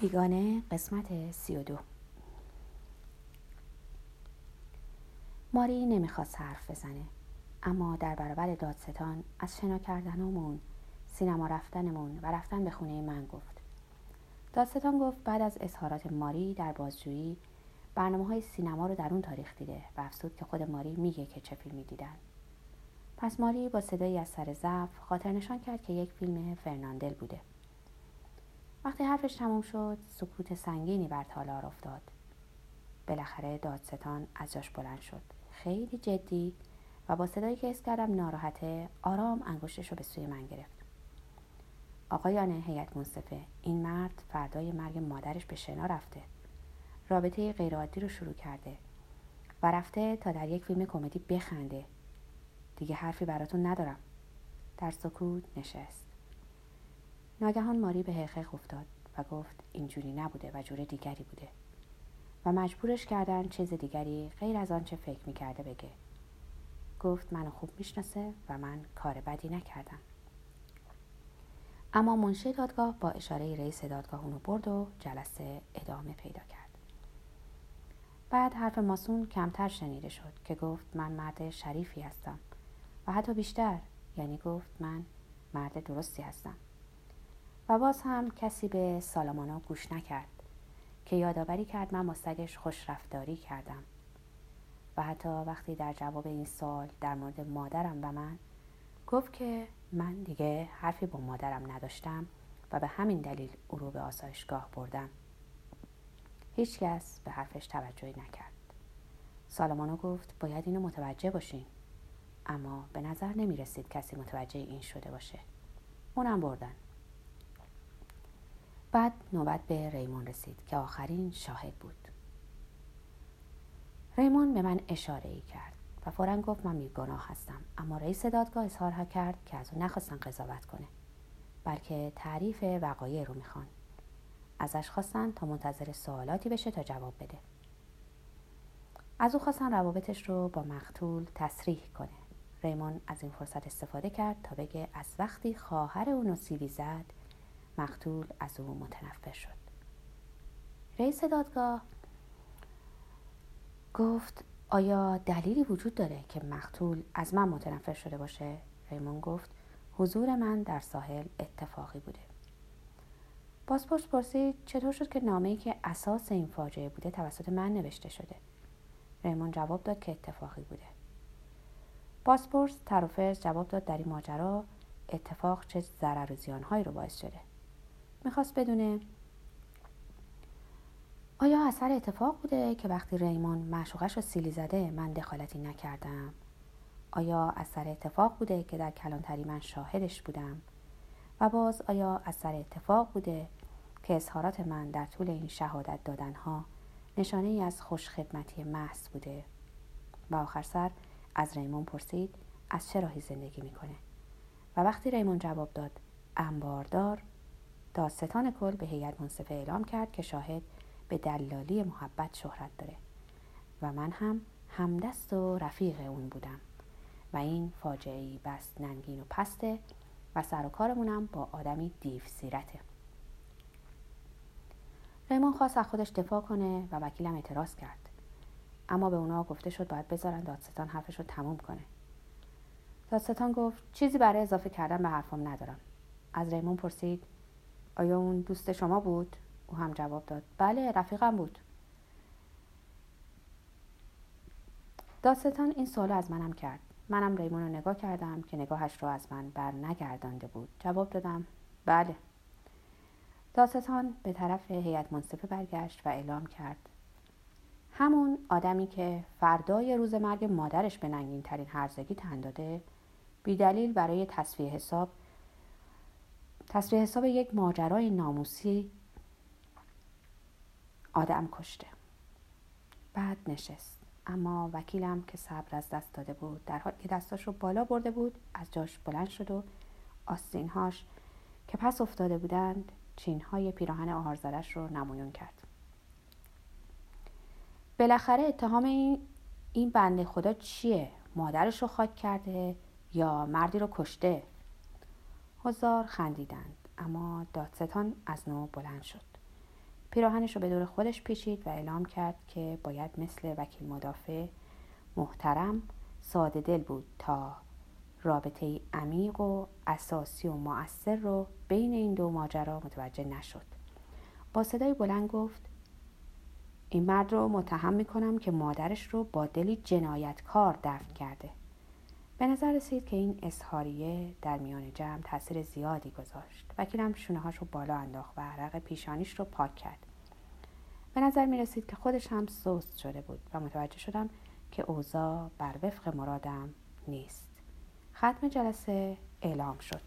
بیگانه قسمت سی و دو. ماری نمی‌خواست حرف بزنه اما در برابر دادستان از شنا کردنمون سینما رفتنمون و رفتن به خونه من گفت. دادستان گفت بعد از اظهارات ماری در بازجویی برنامه های سینما رو در اون تاریخ دیده و افسود که خود ماری میگه که چه فیلمی دیدن. پس ماری با صدایی از سر ضعف خاطر نشان کرد که یک فیلم فرناندل بوده. وقتی حرفش تموم شد سکوت سنگینی بر تالار افتاد. بالاخره دادستان از جاش بلند شد. خیلی جدی و با صدایی که حس کردم ناراحته آرام انگشتش رو به سوی من گرفت. آقایان هیئت منصفه این مرد فردای مرگ مادرش به شنا رفته. رابطه غیرعادی رو شروع کرده و رفته تا در یک فیلم کمدی بخنده. دیگه حرفی براتون ندارم. در سکوت نشست. ناگهان ماری به حقیق افتاد و گفت اینجوری نبوده و جور دیگری بوده. و مجبورش کردن چیز دیگری غیر از آنچه فکر می‌کرده بگه. گفت منو خوب می‌شناسه و من کار بدی نکردم. اما منشی دادگاه با اشاره رئیس دادگاه اونو برد و جلسه ادامه پیدا کرد. بعد حرف ماسون کمتر شنیده شد که گفت من مرد شریفی هستم و حتی بیشتر یعنی گفت من مرد درستی هستم. و باز هم کسی به سالامانا گوش نکرد که یادآوری کرد من سگش خوش رفتاری کردم. و حتی وقتی در جواب این سال در مورد مادرم و من گفت که من دیگه حرفی با مادرم نداشتم و به همین دلیل او رو به آسایشگاه بردم. هیچکس به حرفش توجهی نکرد. سالامانو گفت باید اینو متوجه باشین. اما به نظر نمی رسید کسی متوجه این شده باشه. اونم بردن. بعد نوبت به ریمون رسید که آخرین شاهد بود. ریمون به من اشاره ای کرد و فورا گفت من بیگناه هستم اما رئیس دادگاه اظهار کرد که از او نخواستن قضاوت کنه بلکه تعریف وقایع رو می‌خوان. ازش خواستن تا منتظر سوالاتی بشه تا جواب بده. از او خواستن روابطش رو با مقتول تصریح کنه. ریمون از این فرصت استفاده کرد تا بگه از وقتی خواهر اونو سیلی زد مقتول از او متنفر شد. رئیس دادگاه گفت آیا دلیلی وجود داره که مقتول از من متنفر شده باشه؟ ریمون گفت حضور من در ساحل اتفاقی بوده. بازپرس پرسید چطور شد که نامه‌ای که اساس این فاجعه بوده توسط من نوشته شده؟ ریمون جواب داد که اتفاقی بوده. بازپرس تروفرز جواب داد در این ماجرا اتفاق چه ضرر و زیانهایی رو باعث شده. می‌خواست بدونه آیا اثر اتفاق بوده که وقتی ریمون معشوقش رو سیلی زده من دخالتی نکردم؟ آیا اثر اتفاق بوده که در کلانتری من شاهدش بودم؟ و باز آیا اثر اتفاق بوده که اظهارات من در طول این شهادت دادنها نشانه ای از خوشخدمتی محض بوده؟ و آخر سر از ریمون پرسید از چه راهی زندگی می‌کنه؟ و وقتی ریمون جواب داد انباردار داستان کل به هیئت منصفه اعلام کرد که شاهد به دلالی محبت شهرت داره و من هم همدست و رفیق اون بودم و این فاجعه بس ننگین و پسته و سر و کارمونم با آدمی دیو سیرته. ریمون خواست از خودش دفاع کنه و وکیلم اعتراض کرد. اما به اونا گفته شد باید بذارن دادستان حرفش رو تموم کنه. دادستان گفت چیزی برای اضافه کردن به حرفم ندارم. از ریمون پرسید آیا اون دوست شما بود؟ او هم جواب داد. بله رفیقم بود. داستان این سوال از منم کرد. منم ریمون رو نگاه کردم که نگاهش رو از من بر نگردانده بود. جواب دادم بله. داستان به طرف هیئت منصفه برگشت و اعلام کرد. همون آدمی که فردای روز مرگ مادرش به ننگین ترین هرزگی تن داده بیدلیل برای تصفیه حساب تصفیه حساب یک ماجرای ناموسی آدم کشته بعد نشست اما وکیلم که صبر از دست داده بود در حالی که دستاش رو بالا برده بود از جاش بلند شد و آستینهاش که پس افتاده بودند چینهای پیراهن آهارزدش رو نمایان کرد بالاخره اتهام این, این بنده خدا چیه؟ مادرش رو خاک کرده یا مردی رو کشته؟ هزار خندیدند اما دادستان از نو بلند شد. پیراهنش رو به دور خودش پیچید و اعلام کرد که باید مثل وکیل مدافع محترم ساده دل بود تا رابطه عمیق و اساسی و مؤثر رو بین این دو ماجرا متوجه نشد. با صدای بلند گفت این مرد رو متهم می‌کنم که مادرش رو با دلی جنایتکار دفن کرده. به نظر رسید که این اظهاریه در میان جمع تاثیر زیادی گذاشت. وکیلم شونه هاش رو بالا انداخت و عرق پیشانیش رو پاک کرد. به نظر می رسید که خودش هم سوست شده بود و متوجه شدم که اوضاع بر وفق مرادم نیست. ختم جلسه اعلام شد.